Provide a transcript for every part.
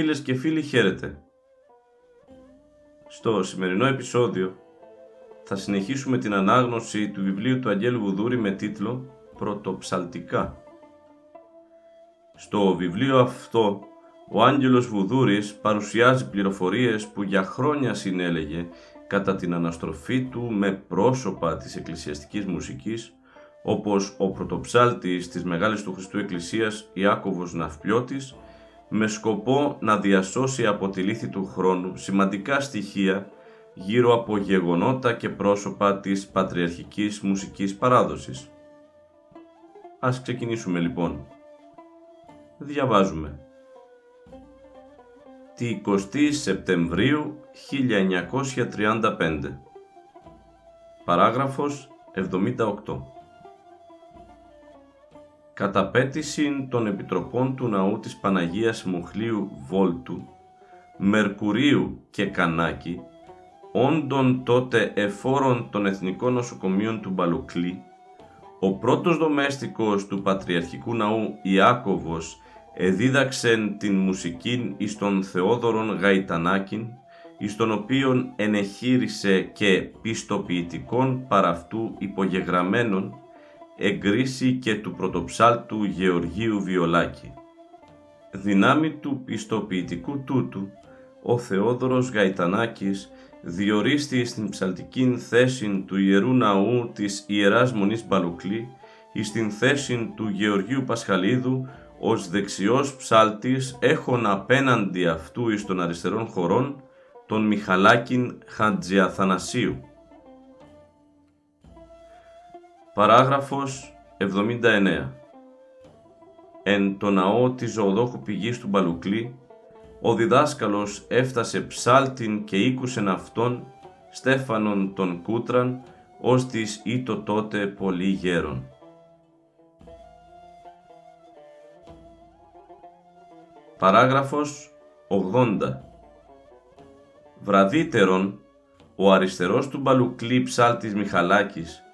Φίλες και φίλοι χαίρετε. Στο σημερινό επεισόδιο θα συνεχίσουμε την ανάγνωση του βιβλίου του Αγγέλου Βουδούρη με τίτλο «Πρωτοψαλτικά». Στο βιβλίο αυτό ο Άγγελος Βουδούρης παρουσιάζει πληροφορίες που για χρόνια συνέλεγε κατά την αναστροφή του με πρόσωπα της εκκλησιαστικής μουσικής όπως ο πρωτοψάλτης της Μεγάλης του Χριστού Εκκλησίας Ιάκωβος Ναυπλιώτης με σκοπό να διασώσει από τη λύθη του χρόνου σημαντικά στοιχεία γύρω από γεγονότα και πρόσωπα της πατριαρχικής μουσικής παράδοσης. Ας ξεκινήσουμε λοιπόν. Διαβάζουμε. Τη 20 Σεπτεμβρίου 1935 Παράγραφος 78 καταπέτηση των επιτροπών του ναού της Παναγίας Μουχλίου Βόλτου, Μερκουρίου και Κανάκη, όντων τότε εφόρων των Εθνικών Νοσοκομείων του Μπαλουκλή, ο πρώτος δομέστικος του Πατριαρχικού Ναού Ιάκωβος εδίδαξεν την μουσικήν εις τον Θεόδωρον Γαϊτανάκην, εις τον οποίον ενεχείρισε και πιστοποιητικών παραυτού υπογεγραμμένων εγκρίση και του πρωτοψάλτου Γεωργίου Βιολάκη. Δυνάμει του πιστοποιητικού τούτου, ο Θεόδωρος Γαϊτανάκης διορίστη στην ψαλτική θέση του Ιερού Ναού της Ιεράς Μονής Μπαλουκλή εις στην θέση του Γεωργίου Πασχαλίδου ως δεξιός ψάλτης έχων απέναντι αυτού εις των αριστερών χωρών τον Μιχαλάκιν Χατζιαθανασίου Παράγραφος 79 Εν το ναό της ζωοδόχου πηγής του Μπαλουκλή, ο διδάσκαλος έφτασε ψάλτην και ήκουσεν αυτόν, Στέφανον τον Κούτραν, ως της ήτο τότε πολύ γέρον. Παράγραφος 80 Βραδύτερον, ο αριστερός του Μπαλουκλή ψάλτης Μιχαλάκης,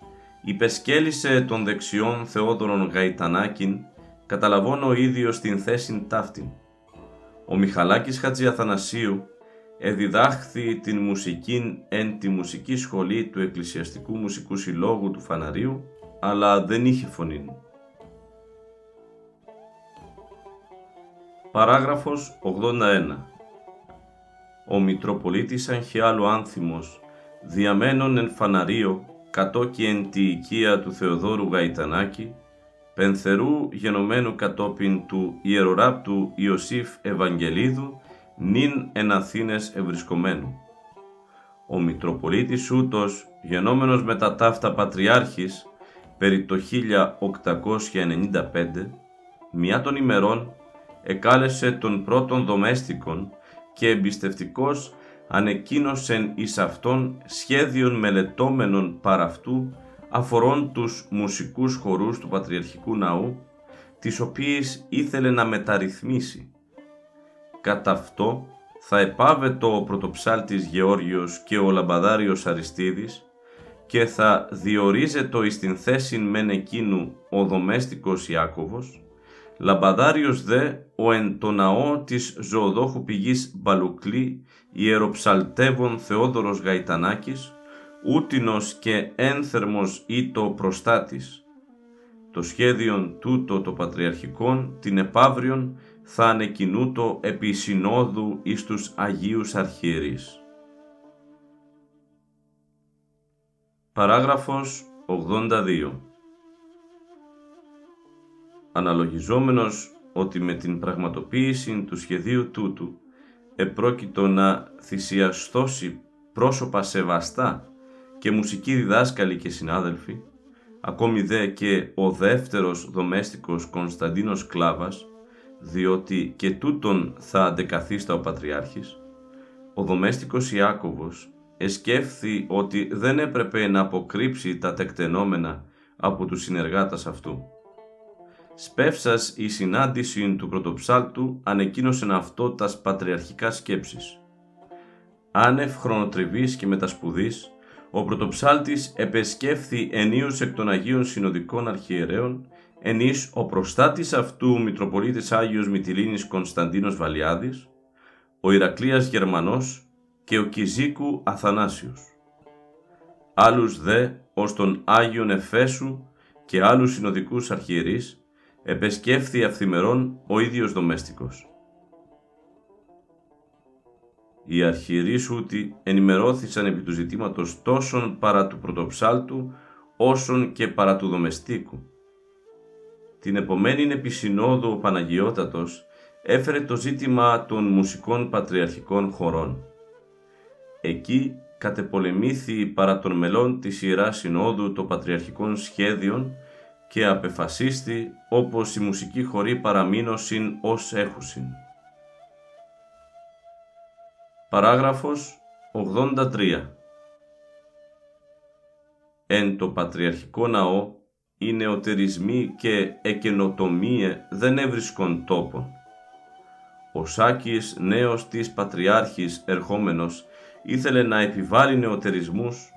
υπεσκέλισε τον δεξιόν Θεόδωρον Γαϊτανάκην, καταλαβώνω ίδιο στην θέση ταύτην. Ο Μιχαλάκης Χατζιαθανασίου εδιδάχθη την μουσικήν εν τη μουσική σχολή του Εκκλησιαστικού Μουσικού Συλλόγου του Φαναρίου, αλλά δεν είχε φωνή. Παράγραφος 81 Ο Μητροπολίτης Αγχιάλου Άνθιμος, διαμένων εν Φαναρίο, κατόκι εν τη οικία του Θεοδόρου Γαϊτανάκη, πενθερού γενομένου κατόπιν του ιεροράπτου Ιωσήφ Ευαγγελίδου, νυν εν Αθήνες ευρισκομένου. Ο Μητροπολίτης ούτος, γενόμενος με τα ταύτα Πατριάρχης, περί το 1895, μια των ημερών εκάλεσε τον πρώτον δομέστικον και εμπιστευτικός ανεκοίνωσεν εις αυτόν σχέδιον μελετώμενων παραυτού αφορών τους μουσικούς χορούς του Πατριαρχικού Ναού, τις οποίες ήθελε να μεταρρυθμίσει. Κατά αυτό θα επάβετο ο πρωτοψάλτης Γεώργιος και ο λαμπαδάριος Αριστίδης και θα διορίζετο εις την θέση μεν εκείνου ο δομέστικος Ιάκωβος, λαμπαδάριος δε ο εν το ναό της ζωοδόχου πηγής Μπαλουκλή ιεροψαλτεύων Θεόδωρος Γαϊτανάκης, ούτινος και ένθερμος ή το προστάτης. το σχέδιον τούτο το πατριαρχικόν την επαύριον θα ανεκκινούτο επί συνόδου εις τους Αγίους Αρχιερείς. Παράγραφος 82 Αναλογιζόμενος ότι με την πραγματοποίηση του σχεδίου τούτου επρόκειτο να θυσιαστώσει πρόσωπα σεβαστά και μουσικοί διδάσκαλοι και συνάδελφοι, ακόμη δε και ο δεύτερος δομέστικος Κωνσταντίνος Κλάβας, διότι και τούτον θα αντεκαθίστα ο Πατριάρχης, ο δομέστικος Ιάκωβος εσκέφθη ότι δεν έπρεπε να αποκρύψει τα τεκτενόμενα από τους συνεργάτας αυτού. Σπεύσας η συνάντηση του πρωτοψάλτου ανεκοίνωσε αυτό τας πατριαρχικά σκέψεις. Άνευ χρονοτριβής και μετασπουδής, ο πρωτοψάλτης επεσκέφθη ενίους εκ των Αγίων Συνοδικών Αρχιερέων, ενίς ο προστάτης αυτού Μητροπολίτης Άγιος Μητυλίνης Κωνσταντίνος Βαλιάδης, ο Ηρακλίας Γερμανός και ο Κιζίκου Αθανάσιος. Άλλους δε ως τον Άγιον Εφέσου και άλλους συνοδικούς αρχιερείς, επεσκέφθη αυθημερών ο ίδιος δομέστικος. Οι αρχιερείς ούτι ενημερώθησαν επί του ζητήματος τόσον παρά του πρωτοψάλτου, όσον και παρά του δομεστίκου. Την επομένη επί συνόδου ο Παναγιώτατος έφερε το ζήτημα των μουσικών πατριαρχικών χωρών. Εκεί κατεπολεμήθη παρά των μελών της Ιεράς Συνόδου των Πατριαρχικών Σχέδιων και απεφασίστη όπως η μουσική χωρή παραμείνωσιν ως έχουσιν. Παράγραφος 83 Εν το Πατριαρχικό Ναό οι νεοτερισμοί και εκενοτομίε δεν έβρισκον τόπον. Ο Σάκης νέος της Πατριάρχης ερχόμενος ήθελε να επιβάλλει νεοτερισμούς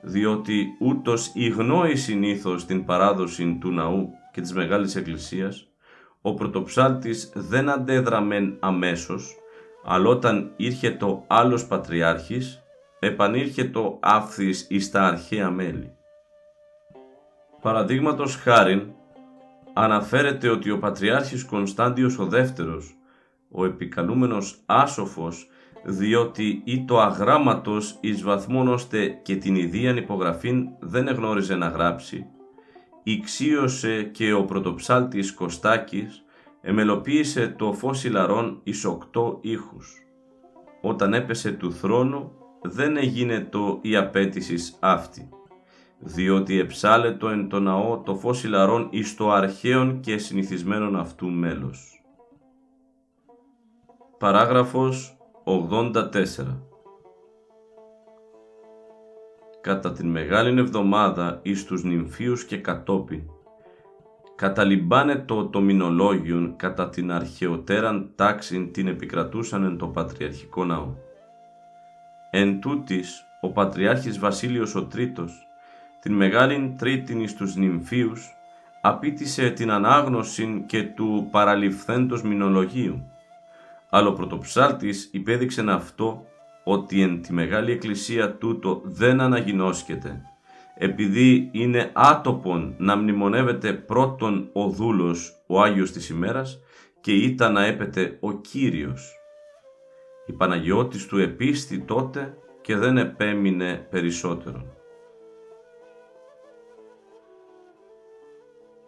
διότι ούτως ηγνώει συνήθως την παράδοση του ναού και της Μεγάλης Εκκλησίας, ο πρωτοψάλτης δεν αντέδραμεν αμέσως, αλλά όταν ήρχε το άλλος πατριάρχης, επανήρχε το άφθης εις τα αρχαία μέλη. Παραδείγματος χάριν, αναφέρεται ότι ο πατριάρχης Κωνσταντιος ο δεύτερος, ο επικαλούμενος Άσοφος, διότι ή το αγράμματος εις βαθμόν ώστε και την ιδίαν υπογραφήν δεν εγνώριζε να γράψει, ηξίωσε και ο πρωτοψάλτης Κωστάκης εμελοποίησε το φως ηλαρών εις οκτώ ήχους. Όταν έπεσε του θρόνου δεν έγινε το η απέτησης αυτή, διότι εψάλετο εν το ναό το φως ηλαρών εις το αρχαίον και συνηθισμένον αυτού μέλος. Παράγραφος 84 Κατά την Μεγάλη Εβδομάδα εις τους νυμφίους και κατόπιν καταλυμπάνε το το μηνολόγιον κατά την αρχαιοτέραν τάξην την επικρατούσαν εν το Πατριαρχικό Ναό. Εν τούτης, ο Πατριάρχης Βασίλειος ο Τρίτος, την Μεγάλην Τρίτην εις τους νυμφίους, απίτησε την ανάγνωση και του παραληφθέντος μηνολογίου αλλά ο πρωτοψάλτης υπέδειξε αυτό ότι εν τη Μεγάλη Εκκλησία τούτο δεν αναγινώσκεται, επειδή είναι άτοπον να μνημονεύεται πρώτον ο δούλος, ο Άγιος της ημέρας, και ήταν να έπεται ο Κύριος. Η Παναγιώτης του επίστη τότε και δεν επέμεινε περισσότερο.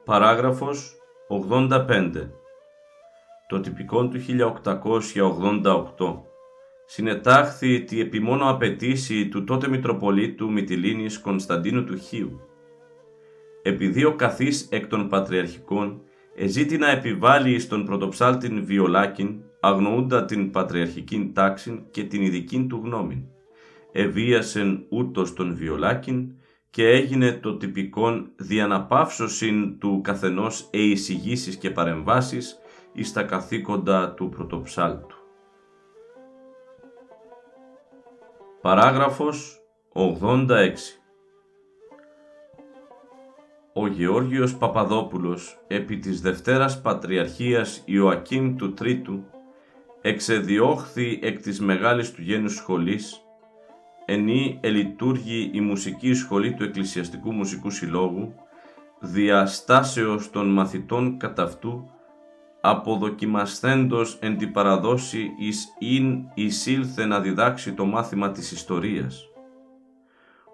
Παράγραφος 85 το τυπικό του 1888 συνετάχθη τη επιμόνο απαιτήσει του τότε Μητροπολίτου Μητυλίνης Κωνσταντίνου του Χίου. Επειδή ο καθής εκ των Πατριαρχικών εζήτη να επιβάλλει στον πρωτοψάλτην Βιολάκην αγνοούντα την πατριαρχική τάξη και την ειδική του γνώμη. Εβίασεν ούτως τον Βιολάκην και έγινε το τυπικόν διαναπαύσωσιν του καθενός εισηγήσεις και παρεμβάσεις εις τα καθήκοντα του πρωτοψάλτου. Παράγραφος 86 Ο Γεώργιος Παπαδόπουλος επί της Δευτέρας Πατριαρχίας Ιωακήμ του Τρίτου εξεδιώχθη εκ της μεγάλης του γένους σχολής ενή ελειτουργεί η μουσική σχολή του Εκκλησιαστικού Μουσικού Συλλόγου διαστάσεως των μαθητών κατά αυτού, αποδοκιμασθέντος εν την παραδόση εις ειν εισήλθε να διδάξει το μάθημα της ιστορίας.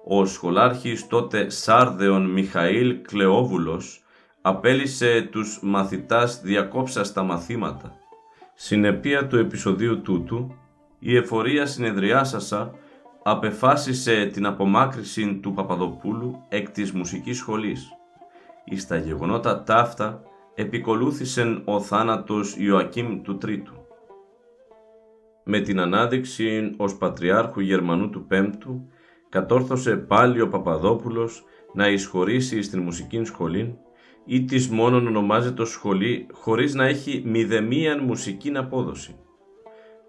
Ο σχολάρχης τότε Σάρδεον Μιχαήλ Κλεόβουλος απέλησε τους μαθητάς διακόψα στα μαθήματα. Συνεπία του επεισοδίου τούτου, η εφορία συνεδριάσασα απεφάσισε την απομάκρυση του Παπαδοπούλου εκ της μουσικής σχολής. Εις τα γεγονότα ταύτα επικολούθησεν ο θάνατος Ιωακήμ του Τρίτου. Με την ανάδειξη ως Πατριάρχου Γερμανού του Πέμπτου, κατόρθωσε πάλι ο Παπαδόπουλος να εισχωρήσει στην μουσική σχολή ή της μόνον ονομάζεται σχολή χωρίς να έχει μηδεμίαν μουσική απόδοση.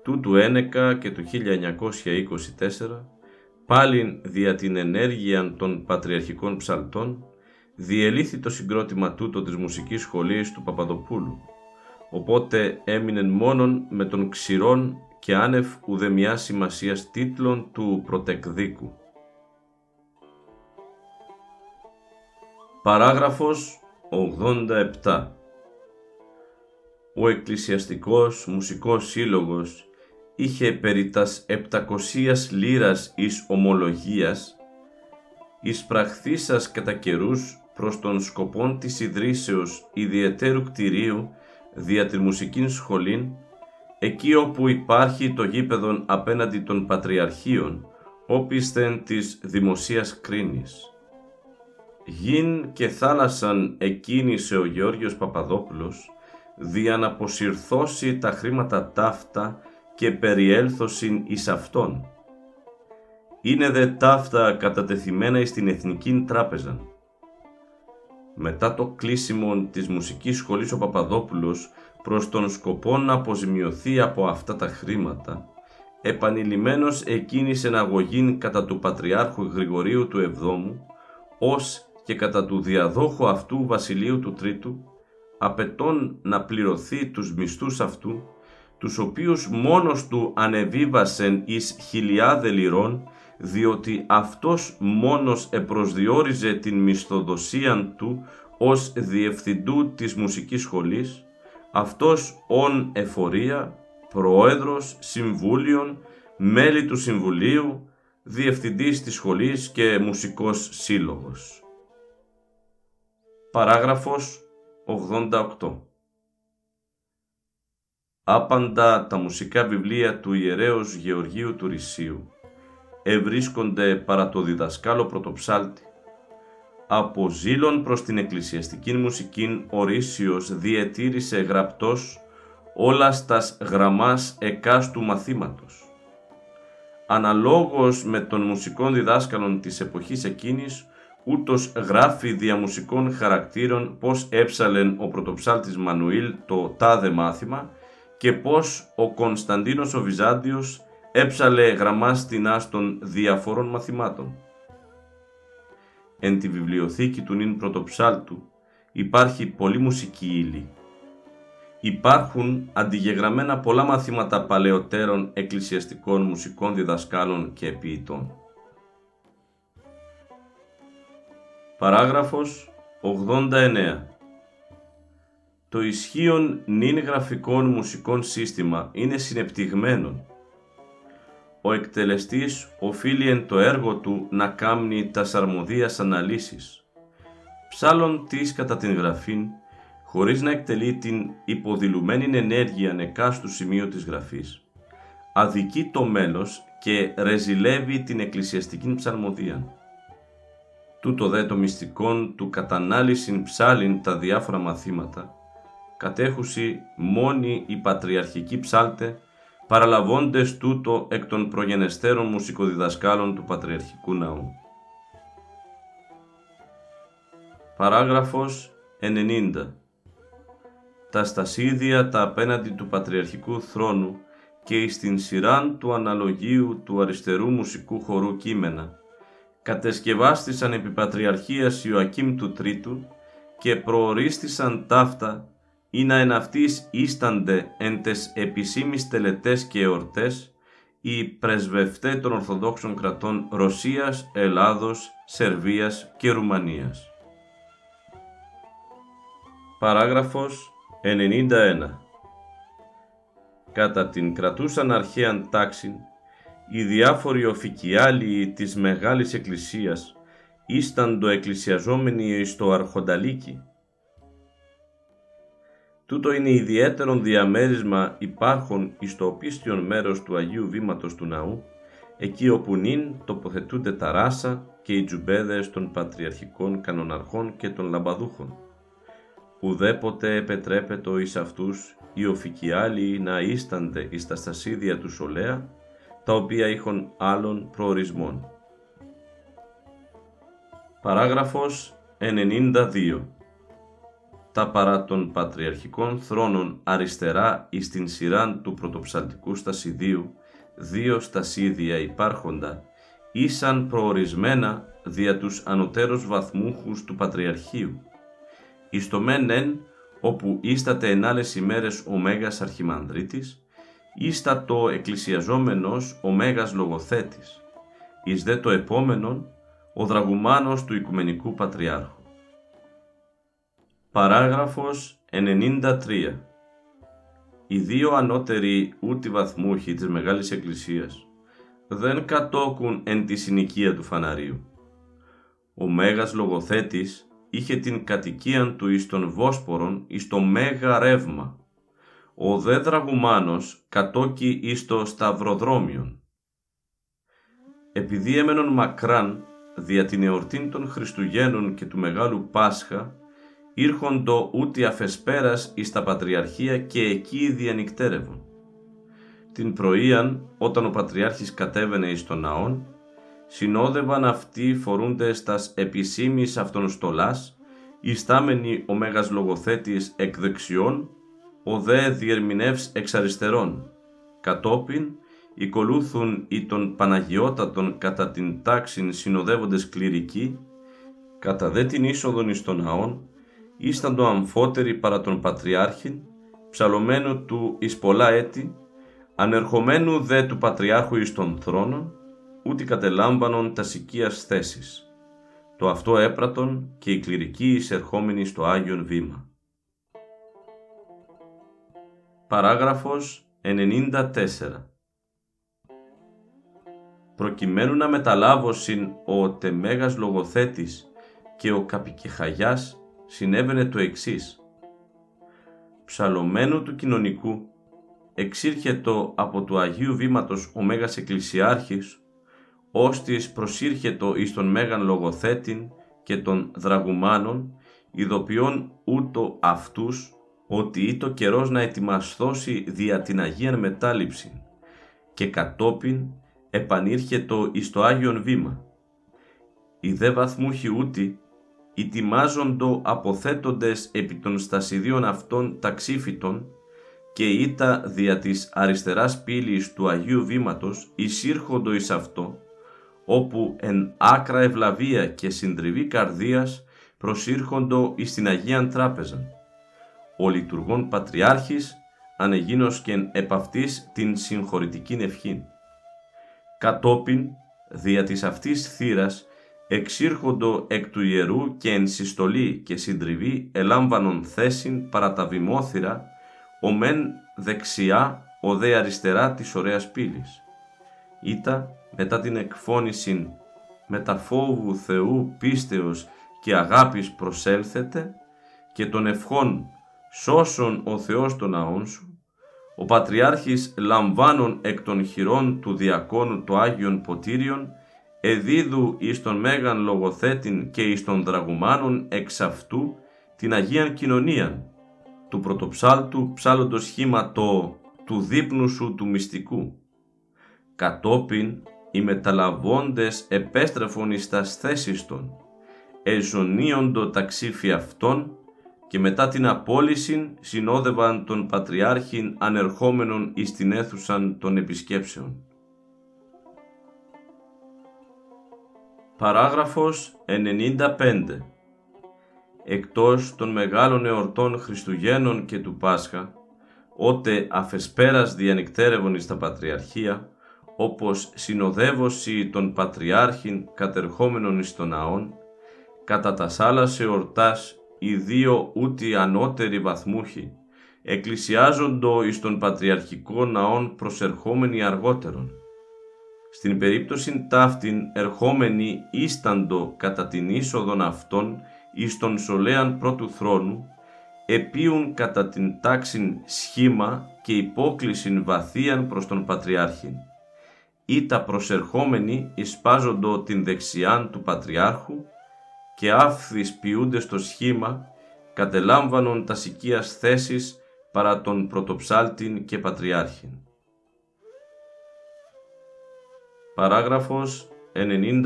Τούτου ένεκα και το 1924, πάλιν δια την ενέργεια των πατριαρχικών ψαλτών, διελήθη το συγκρότημα τούτο της μουσικής σχολής του Παπαδοπούλου, οπότε έμεινε μόνον με τον ξηρών και άνευ ουδεμιά σημασίας τίτλων του πρωτεκδίκου. Παράγραφος 87 Ο Εκκλησιαστικός Μουσικός Σύλλογος είχε περί τας 700 λίρας εις ομολογίας εις πραχθήσας κατά καιρούς προς τον σκοπόν της ιδρύσεως ιδιαιτέρου κτηρίου δια τη μουσικήν σχολήν εκεί όπου υπάρχει το γήπεδον απέναντι των Πατριαρχείων όπισθεν της δημοσίας κρίνης. Γιν και θάλασσαν εκκίνησε ο Γεώργιος Παπαδόπουλος δια να αποσυρθώσει τα χρήματα ταύτα και περιέλθωσιν εις αυτόν. Είναι δε ταύτα κατατεθειμένα εις την Εθνική Τράπεζα. Μετά το κλείσιμο της μουσικής σχολής ο Παπαδόπουλος προς τον σκοπό να αποζημιωθεί από αυτά τα χρήματα, επανειλημμένος εκκίνησε αγωγήν κατά του Πατριάρχου Γρηγορίου του Εβδόμου, ως και κατά του διαδόχου αυτού Βασιλείου του Τρίτου, απαιτών να πληρωθεί τους μισθούς αυτού, τους οποίους μόνος του ανεβίβασεν εις χιλιάδε λιρών, διότι αυτός μόνος επροσδιόριζε την μισθοδοσία του ως διευθυντού της μουσικής σχολής, αυτός ον εφορία, πρόεδρος, συμβούλιον, μέλη του Συμβουλίου, διευθυντής της σχολής και μουσικός σύλλογος. Παράγραφος 88 Άπαντα τα μουσικά βιβλία του ιερέως Γεωργίου του Ρησίου ευρίσκονται παρά το διδασκάλο πρωτοψάλτη. Από ζήλων προς την εκκλησιαστική μουσική ορίσιος διετήρησε γραπτός όλας στας γραμμάς εκάστου μαθήματος. Αναλόγως με των μουσικών διδάσκαλων της εποχής εκείνης, ούτως γράφει δια μουσικών χαρακτήρων πώς έψαλεν ο πρωτοψάλτης Μανουήλ το τάδε μάθημα και πώς ο Κωνσταντίνος ο Βυζάντιος έψαλε γραμμά των διαφόρων μαθημάτων. Εν τη βιβλιοθήκη του νυν πρωτοψάλτου υπάρχει πολύ μουσική ύλη. Υπάρχουν αντιγεγραμμένα πολλά μαθήματα παλαιότερων εκκλησιαστικών μουσικών διδασκάλων και ποιητών. Παράγραφος 89 Το ισχύον νυν γραφικών μουσικών σύστημα είναι συνεπτυγμένον ο εκτελεστής οφείλει εν το έργο του να κάμνει τα αρμοδίας αναλύσεις. Ψάλλον της κατά την γραφήν, χωρίς να εκτελεί την υποδηλουμένη ενέργεια νεκάστου σημείου της γραφής, αδικεί το μέλος και ρεζιλεύει την εκκλησιαστική ψαλμοδία. Τούτο δε το μυστικόν του κατανάλυσιν ψάλιν τα διάφορα μαθήματα, κατέχουσι μόνη η πατριαρχική ψάλτε παραλαβώντες τούτο εκ των προγενεστέρων μουσικοδιδασκάλων του Πατριαρχικού Ναού. Παράγραφος 90 Τα στασίδια τα απέναντι του Πατριαρχικού Θρόνου και εις την σειράν του αναλογίου του αριστερού μουσικού χορού κείμενα κατεσκευάστησαν επί Πατριαρχίας Ιωακήμ του Τρίτου και προορίστησαν ταύτα ή να εν αυτής ίστανται εν τες επισήμεις τελετές και εορτές οι πρεσβευτέ των Ορθοδόξων κρατών Ρωσίας, Ελλάδος, Σερβίας και Ρουμανίας. Παράγραφος 91 Κατά την κρατούσαν αρχαίαν τάξην, οι διάφοροι οφικιάλοι της Μεγάλης Εκκλησίας ήσταν το εκκλησιαζόμενοι εις το αρχονταλίκι. Τούτο είναι ιδιαίτερον διαμέρισμα υπάρχον εις το οπίστιον μέρος του Αγίου Βήματος του Ναού, εκεί όπου νυν τοποθετούνται τα ράσα και οι τζουμπέδες των πατριαρχικών κανοναρχών και των λαμπαδούχων. Ουδέποτε επετρέπετο εις αυτούς οι οφικιάλοι να ίστανται εις τα στασίδια του Σολέα, τα οποία είχαν άλλων προορισμών. Παράγραφος 92 Τα παρά των πατριαρχικών θρόνων αριστερά εις την σειράν του πρωτοψαλτικού στασιδίου, δύο στασίδια υπάρχοντα, ήσαν προορισμένα δια τους ανωτέρως βαθμούχους του Πατριαρχείου. Εις το μεν εν, όπου ίσταται εν άλλες ημέρες ο Μέγας Αρχιμανδρίτης, ίστατο εκκλησιαζόμενος ο Μέγας Λογοθέτης, εις δε το επόμενον ο δραγουμάνος του Οικουμενικού Πατριάρχου. Παράγραφος 93 Οι δύο ανώτεροι ούτι βαθμούχοι της Μεγάλης Εκκλησίας δεν κατόκουν εν τη συνοικία του φαναρίου. Ο Μέγας Λογοθέτης είχε την κατοικία του εις των Βόσπορων εις το Μέγα Ρεύμα. Ο δε δραγουμάνος κατόκει εις το Σταυροδρόμιον. Επειδή έμενον μακράν δια την εορτήν των Χριστουγέννων και του Μεγάλου Πάσχα, ήρχοντο ούτι αφεσπέρας εις τα Πατριαρχία και εκεί διανυκτέρευον. Την πρωίαν, όταν ο Πατριάρχης κατέβαινε εις τον ναόν, συνόδευαν αυτοί φορούντες τας επισήμεις αυτών στολάς, ιστάμενοι ο Μέγας Λογοθέτης εκ δεξιών, ο δε διερμηνεύς εξ αριστερών. Κατόπιν, οικολούθουν ή των Παναγιώτατων κατά την τάξην συνοδεύοντες κληρικοί, κατά δε την είσοδον εις τον ναόν, ήσταν το αμφότεροι παρά τον Πατριάρχην, ψαλωμένου του εις πολλά έτη, ανερχομένου δε του Πατριάρχου εις τον θρόνο, ούτε κατελάμβανον τας οικίας θέσεις. Το αυτό έπρατον και οι κληρικοί εισερχόμενοι στο Άγιον Βήμα. Παράγραφος 94 Προκειμένου να μεταλάβωσιν ο τεμέγας λογοθέτης και ο καπικεχαγιάς συνέβαινε το εξής. Ψαλωμένου του κοινωνικού εξήρχετο από του Αγίου Βήματος ο Μέγας Εκκλησιάρχης, ώστις προσήρχετο εις τον Μέγαν Λογοθέτην και των Δραγουμάνων, ειδοποιών ούτω αυτούς, ότι ήτο καιρός να ετοιμασθώσει δια την Αγίαν Μετάληψη και κατόπιν επανήρχετο εις το Άγιον Βήμα. Οι δε βαθμούχοι ούτι, ετοιμάζοντο αποθέτοντες επί των στασιδίων αυτών ταξίφυτων, και ήτα δια της αριστεράς πύλης του Αγίου Βήματος εισήρχοντο εις αυτό, όπου εν άκρα ευλαβία και συντριβή καρδίας προσήρχοντο εις την Αγίαν Τράπεζα. Ο λειτουργών Πατριάρχης ανεγίνος και επ' αυτής την συγχωρητική ευχή. Κατόπιν, δια της αυτής θύρας, εξήρχοντο εκ του ιερού και εν συστολή και συντριβή ελάμβανον θέσιν παρά τα βημόθυρα ο μεν δεξιά, ο δε αριστερά της ωραίας πύλης. Ήτα μετά την εκφώνηση με τα φόβου Θεού πίστεως και αγάπης προσέλθετε και των ευχών σώσον ο Θεός των ναών σου, ο Πατριάρχης λαμβάνων εκ των χειρών του διακόνου το Άγιον Ποτήριον, εδίδου εις τον Μέγαν Λογοθέτην και εις των Δραγουμάνων εξ αυτού την Αγίαν Κοινωνίαν, του πρωτοψάλτου ψάλλοντος σχήμα το «του δείπνου σου του μυστικού». Κατόπιν οι μεταλαβώντες επέστρεφον εις τας θέσεις των, εζωνίοντο ταξίφι αυτών και μετά την απόλυση συνόδευαν τον Πατριάρχην ανερχόμενον εις την αίθουσαν των επισκέψεων. Παράγραφος 95 εκτός των μεγάλων εορτών Χριστουγέννων και του Πάσχα, ότε αφεσπέρας διανυκτέρευον εις τα Πατριαρχία, όπως συνοδεύωση των Πατριάρχην κατερχόμενων εις τον ναόν, κατά τα σάλας εορτάς οι δύο ούτε ανώτεροι βαθμούχοι, εκκλησιάζοντο εις τον πατριαρχικό ναόν προσερχόμενοι αργότερον. Στην περίπτωση ταύτην ερχόμενοι ίσταντο κατά την είσοδον αυτών εις τον σολέαν πρώτου θρόνου, επίουν κατά την τάξην σχήμα και υπόκλησιν βαθίαν προς τον Πατριάρχην. Ή τα προσερχόμενοι εισπάζοντο την δεξιάν του Πατριάρχου και άφθης ποιούνται στο σχήμα, κατελάμβανον τας σικίας θέσεις παρά τον πρωτοψάλτην και Πατριάρχην. Παράγραφος 96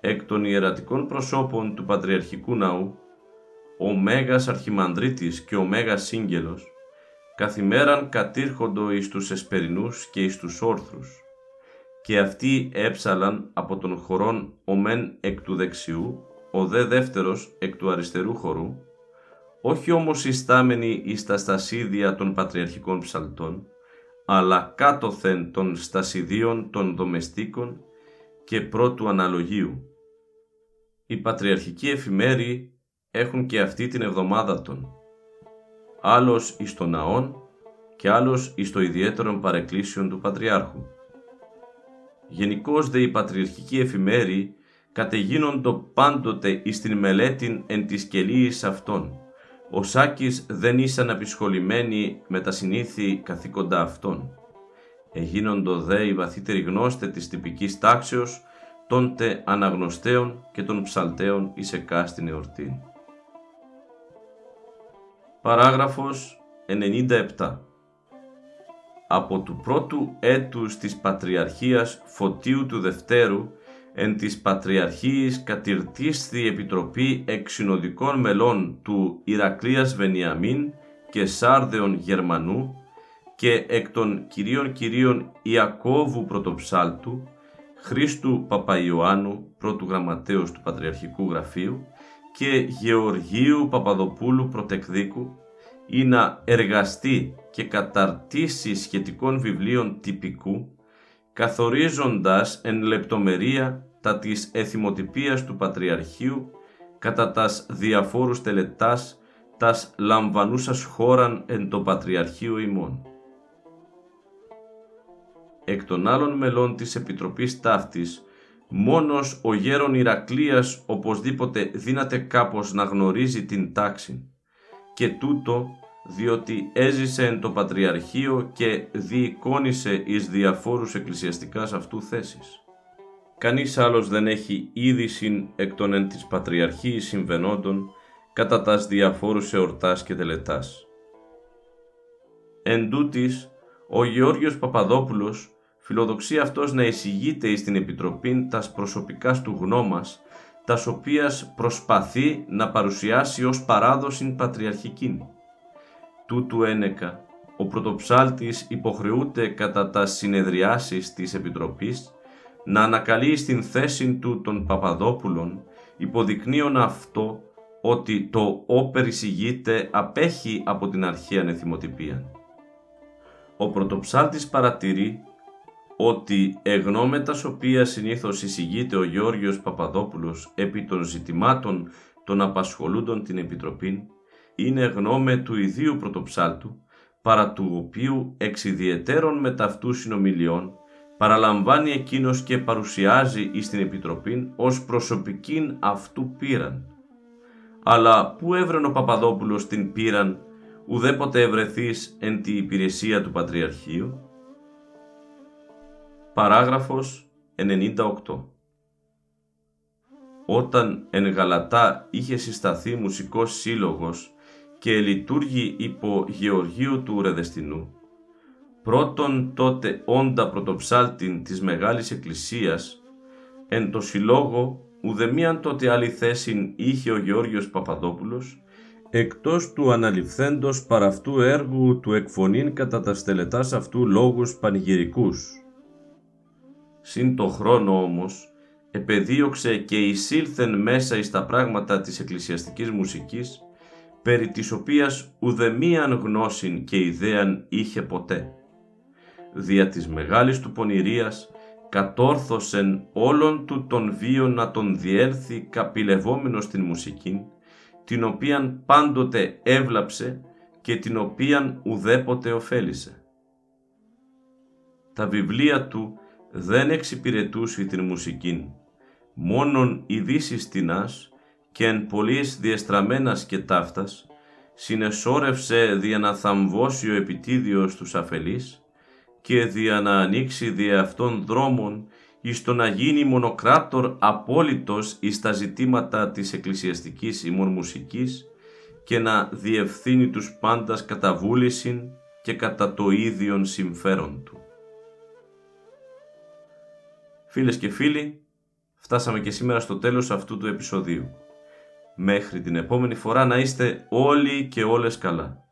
Εκ των ιερατικών προσώπων του Πατριαρχικού Ναού, ο Μέγας Αρχιμανδρίτης και ο Μέγας Σύγγελος, καθημέραν κατήρχοντο εις τους εσπερινούς και εις τους όρθρους, και αυτοί έψαλαν από τον χωρών ο μεν εκ του δεξιού, ο δε δεύτερος εκ του αριστερού χορού, όχι όμως ιστάμενοι εις τα στασίδια των πατριαρχικών ψαλτών, αλλά κάτωθεν των στασιδίων των δομεστίκων και πρώτου αναλογίου. Οι πατριαρχικοί εφημέροι έχουν και αυτή την εβδομάδα των, άλλος εις το ναόν και άλλος εις το ιδιαίτερον παρεκκλήσεων του Πατριάρχου. Γενικώς δε οι πατριαρχικοί εφημέροι κατεγίνοντο πάντοτε εις την μελέτην εν της κελίης αυτών. Ο Σάκης δεν ήσαν απεισχολημένοι με τα συνήθη καθήκοντα αυτών. Εγίνοντο δε οι βαθύτεροι γνώστες της τυπικής τάξεως, τόντε αναγνωστέων και των ψαλτέων εις εκάστην εορτήν. Παράγραφος 97 Από του πρώτου έτους της Πατριαρχίας Φωτίου του Δευτέρου εν της Πατριαρχίας κατηρτίσθη Επιτροπή Εξυνοδικών Μελών του Ηρακλείας Βενιαμίν και Σάρδεων Γερμανού και εκ των κυρίων κυρίων Ιακώβου Πρωτοψάλτου, Χρήστου Παπαϊωάννου, πρώτου γραμματέως του Πατριαρχικού Γραφείου και Γεωργίου Παπαδοπούλου Πρωτεκδίκου ή να εργαστεί και καταρτήσει σχετικών βιβλίων τυπικού, καθορίζοντας εν λεπτομερία τα της εθιμοτυπίας του Πατριαρχείου κατά τας διαφόρους τελετάς τας λαμβανούσας χώραν εν το Πατριαρχείο ημών. Εκ των άλλων μελών της Επιτροπής Ταύτης Μόνος ο γέρον Ηρακλείας οπωσδήποτε δύναται κάπως να γνωρίζει την τάξη και τούτο διότι έζησε εν το Πατριαρχείο και διεικόνησε εις διαφόρους εκκλησιαστικάς αυτού θέσεις. Κανείς άλλος δεν έχει είδηση εκ των εν της Πατριαρχίας συμβενόντων κατά τας διαφόρους εορτάς και τελετάς. Εν τούτης, ο Γεώργιος Παπαδόπουλος φιλοδοξεί αυτός να εισηγείται εις την Επιτροπή τας προσωπικάς του γνώμας, τας οποίας προσπαθεί να παρουσιάσει ως παράδοση πατριαρχική. Τούτου ένεκα, ο πρωτοψάλτης υποχρεούται κατά τας συνεδριάσεις της Επιτροπής να ανακαλεί στην θέση του των Παπαδόπουλων, υποδεικνύον αυτό ότι το όπερ εισηγείται απέχει από την αρχαία νεθιμοτυπία. Ο πρωτοψάλτης παρατηρεί ότι εγνώμετας οποίας συνήθως εισηγείται ο Γιώργος Παπαδόπουλος επί των ζητημάτων των απασχολούντων την Επιτροπή είναι γνώμε του ιδίου πρωτοψάλτου παρά του οποίου εξ ιδιαιτέρων με ταυτού συνομιλιών παραλαμβάνει εκείνος και παρουσιάζει εις την Επιτροπή ως προσωπικήν αυτού πήραν. Αλλά πού έβρεν ο Παπαδόπουλος την πήραν ουδέποτε ευρεθείς εν τη υπηρεσία του Πατριαρχείου; Παράγραφος 98 Όταν εν Γαλατά είχε συσταθεί μουσικός σύλλογος και λειτουργεί υπό Γεωργίου του Ρεδεστινού, πρώτον τότε όντα πρωτοψάλτην της Μεγάλης Εκκλησίας, εν το συλλόγο ουδεμίαν τότε άλλη θέση είχε ο Γεώργιος Παπαδόπουλος, εκτός του αναληφθέντος παραυτού έργου του εκφωνήν κατά τα στελετάς αυτού λόγους πανηγυρικούς, Συν το χρόνο όμως, επεδίωξε και εισήλθεν μέσα εις τα πράγματα της εκκλησιαστικής μουσικής, περί της οποίας ουδεμίαν γνώσιν και ιδέαν είχε ποτέ. Δια της μεγάλης του πονηρίας κατόρθωσεν όλον του τον βίο να τον διέλθει καπηλευόμενος στην μουσική, την οποίαν πάντοτε έβλαψε και την οποίαν ουδέποτε ωφέλησε. Τα βιβλία του δεν εξυπηρετούσε την μουσική, μόνον ειδήσεις τεινάς και εν πολλής διεστραμμένας και ταύτας, συνεσόρευσε δια να θαμβώσει ο επιτίδιος τους αφελείς και δια να ανοίξει δια αυτών δρόμων εις το να γίνει μονοκράτορ απόλυτος εις τα ζητήματα της εκκλησιαστικής ημών μουσικής και να διευθύνει τους πάντας κατά βούλησιν και κατά το ίδιον συμφέρον του. Φίλες και φίλοι, φτάσαμε και σήμερα στο τέλος αυτού του επεισοδίου. Μέχρι την επόμενη φορά να είστε όλοι και όλες καλά.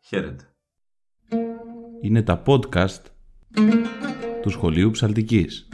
Χαίρετε. Είναι τα podcast του Σχολείου Ψαλτικής.